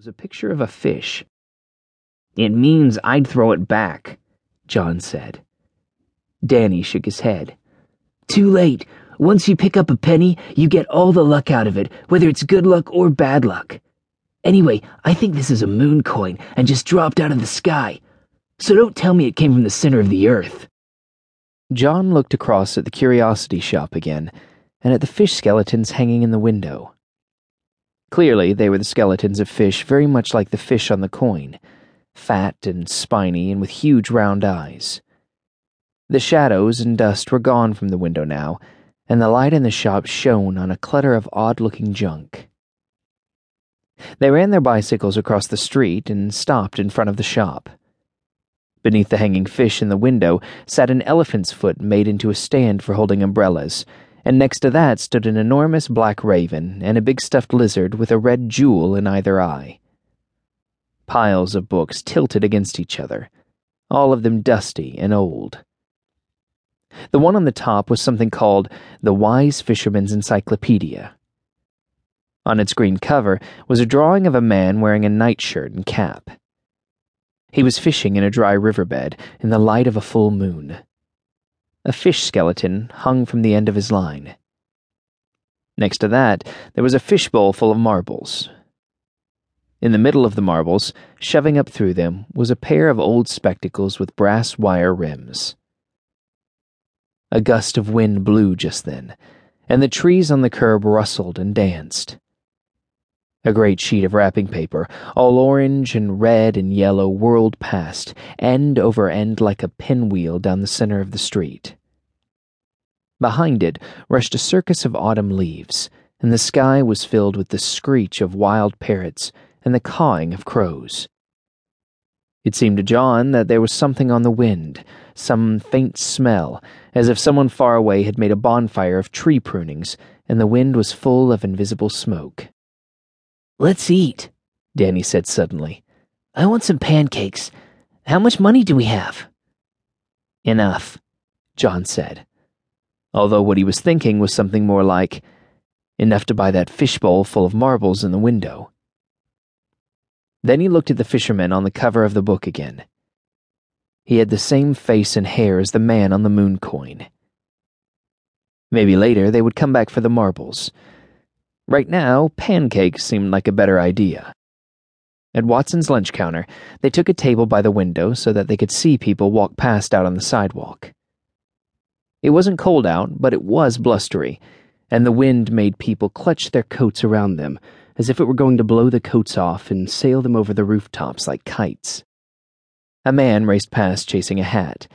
was a picture of a fish. It means I'd throw it back, John said. Danny shook his head. Too late. Once you pick up a penny, you get all the luck out of it, whether it's good luck or bad luck. Anyway, I think this is a moon coin and just dropped out of the sky. So don't tell me it came from the center of the earth. John looked across at the curiosity shop again and at the fish skeletons hanging in the window. Clearly, they were the skeletons of fish very much like the fish on the coin, fat and spiny and with huge round eyes. The shadows and dust were gone from the window now, and the light in the shop shone on a clutter of odd looking junk. They ran their bicycles across the street and stopped in front of the shop. Beneath the hanging fish in the window sat an elephant's foot made into a stand for holding umbrellas and next to that stood an enormous black raven and a big stuffed lizard with a red jewel in either eye. Piles of books tilted against each other, all of them dusty and old. The one on the top was something called The Wise Fisherman's Encyclopedia. On its green cover was a drawing of a man wearing a nightshirt and cap. He was fishing in a dry riverbed in the light of a full moon. A fish skeleton hung from the end of his line. Next to that, there was a fishbowl full of marbles. In the middle of the marbles, shoving up through them, was a pair of old spectacles with brass wire rims. A gust of wind blew just then, and the trees on the curb rustled and danced. A great sheet of wrapping paper, all orange and red and yellow, whirled past, end over end like a pinwheel down the center of the street. Behind it rushed a circus of autumn leaves, and the sky was filled with the screech of wild parrots and the cawing of crows. It seemed to John that there was something on the wind, some faint smell, as if someone far away had made a bonfire of tree prunings, and the wind was full of invisible smoke. Let's eat, Danny said suddenly. I want some pancakes. How much money do we have? Enough, John said. Although what he was thinking was something more like enough to buy that fishbowl full of marbles in the window. Then he looked at the fisherman on the cover of the book again. He had the same face and hair as the man on the moon coin. Maybe later they would come back for the marbles Right now, pancakes seemed like a better idea. At Watson's lunch counter, they took a table by the window so that they could see people walk past out on the sidewalk. It wasn't cold out, but it was blustery, and the wind made people clutch their coats around them as if it were going to blow the coats off and sail them over the rooftops like kites. A man raced past chasing a hat,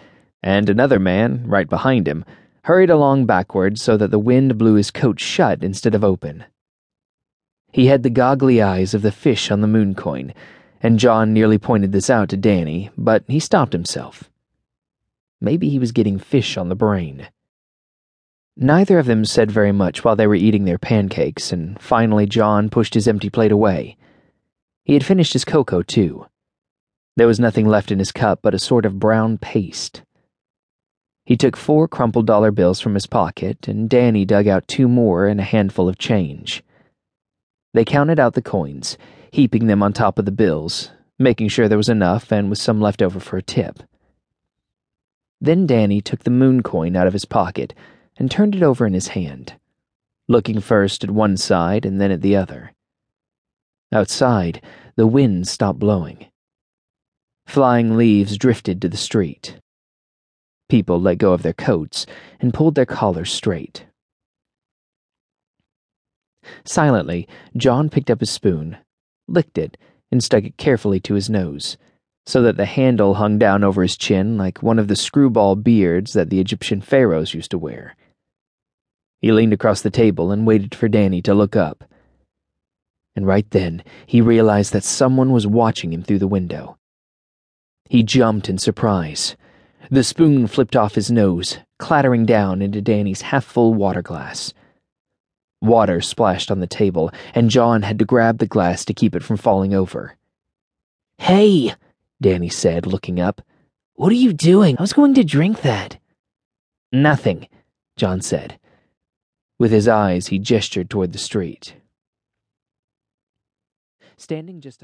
and another man, right behind him, hurried along backwards so that the wind blew his coat shut instead of open. He had the goggly eyes of the fish on the moon coin, and John nearly pointed this out to Danny, but he stopped himself. Maybe he was getting fish on the brain. Neither of them said very much while they were eating their pancakes, and finally John pushed his empty plate away. He had finished his cocoa, too. There was nothing left in his cup but a sort of brown paste. He took four crumpled dollar bills from his pocket, and Danny dug out two more and a handful of change. They counted out the coins, heaping them on top of the bills, making sure there was enough and with some left over for a tip. Then Danny took the moon coin out of his pocket and turned it over in his hand, looking first at one side and then at the other. Outside, the wind stopped blowing. Flying leaves drifted to the street. People let go of their coats and pulled their collars straight. Silently, John picked up his spoon, licked it, and stuck it carefully to his nose, so that the handle hung down over his chin like one of the screwball beards that the Egyptian pharaohs used to wear. He leaned across the table and waited for Danny to look up. And right then, he realized that someone was watching him through the window. He jumped in surprise. The spoon flipped off his nose, clattering down into Danny's half full water glass. Water splashed on the table, and John had to grab the glass to keep it from falling over. Hey, Danny said, looking up. What are you doing? I was going to drink that. Nothing, John said. With his eyes, he gestured toward the street. Standing just outside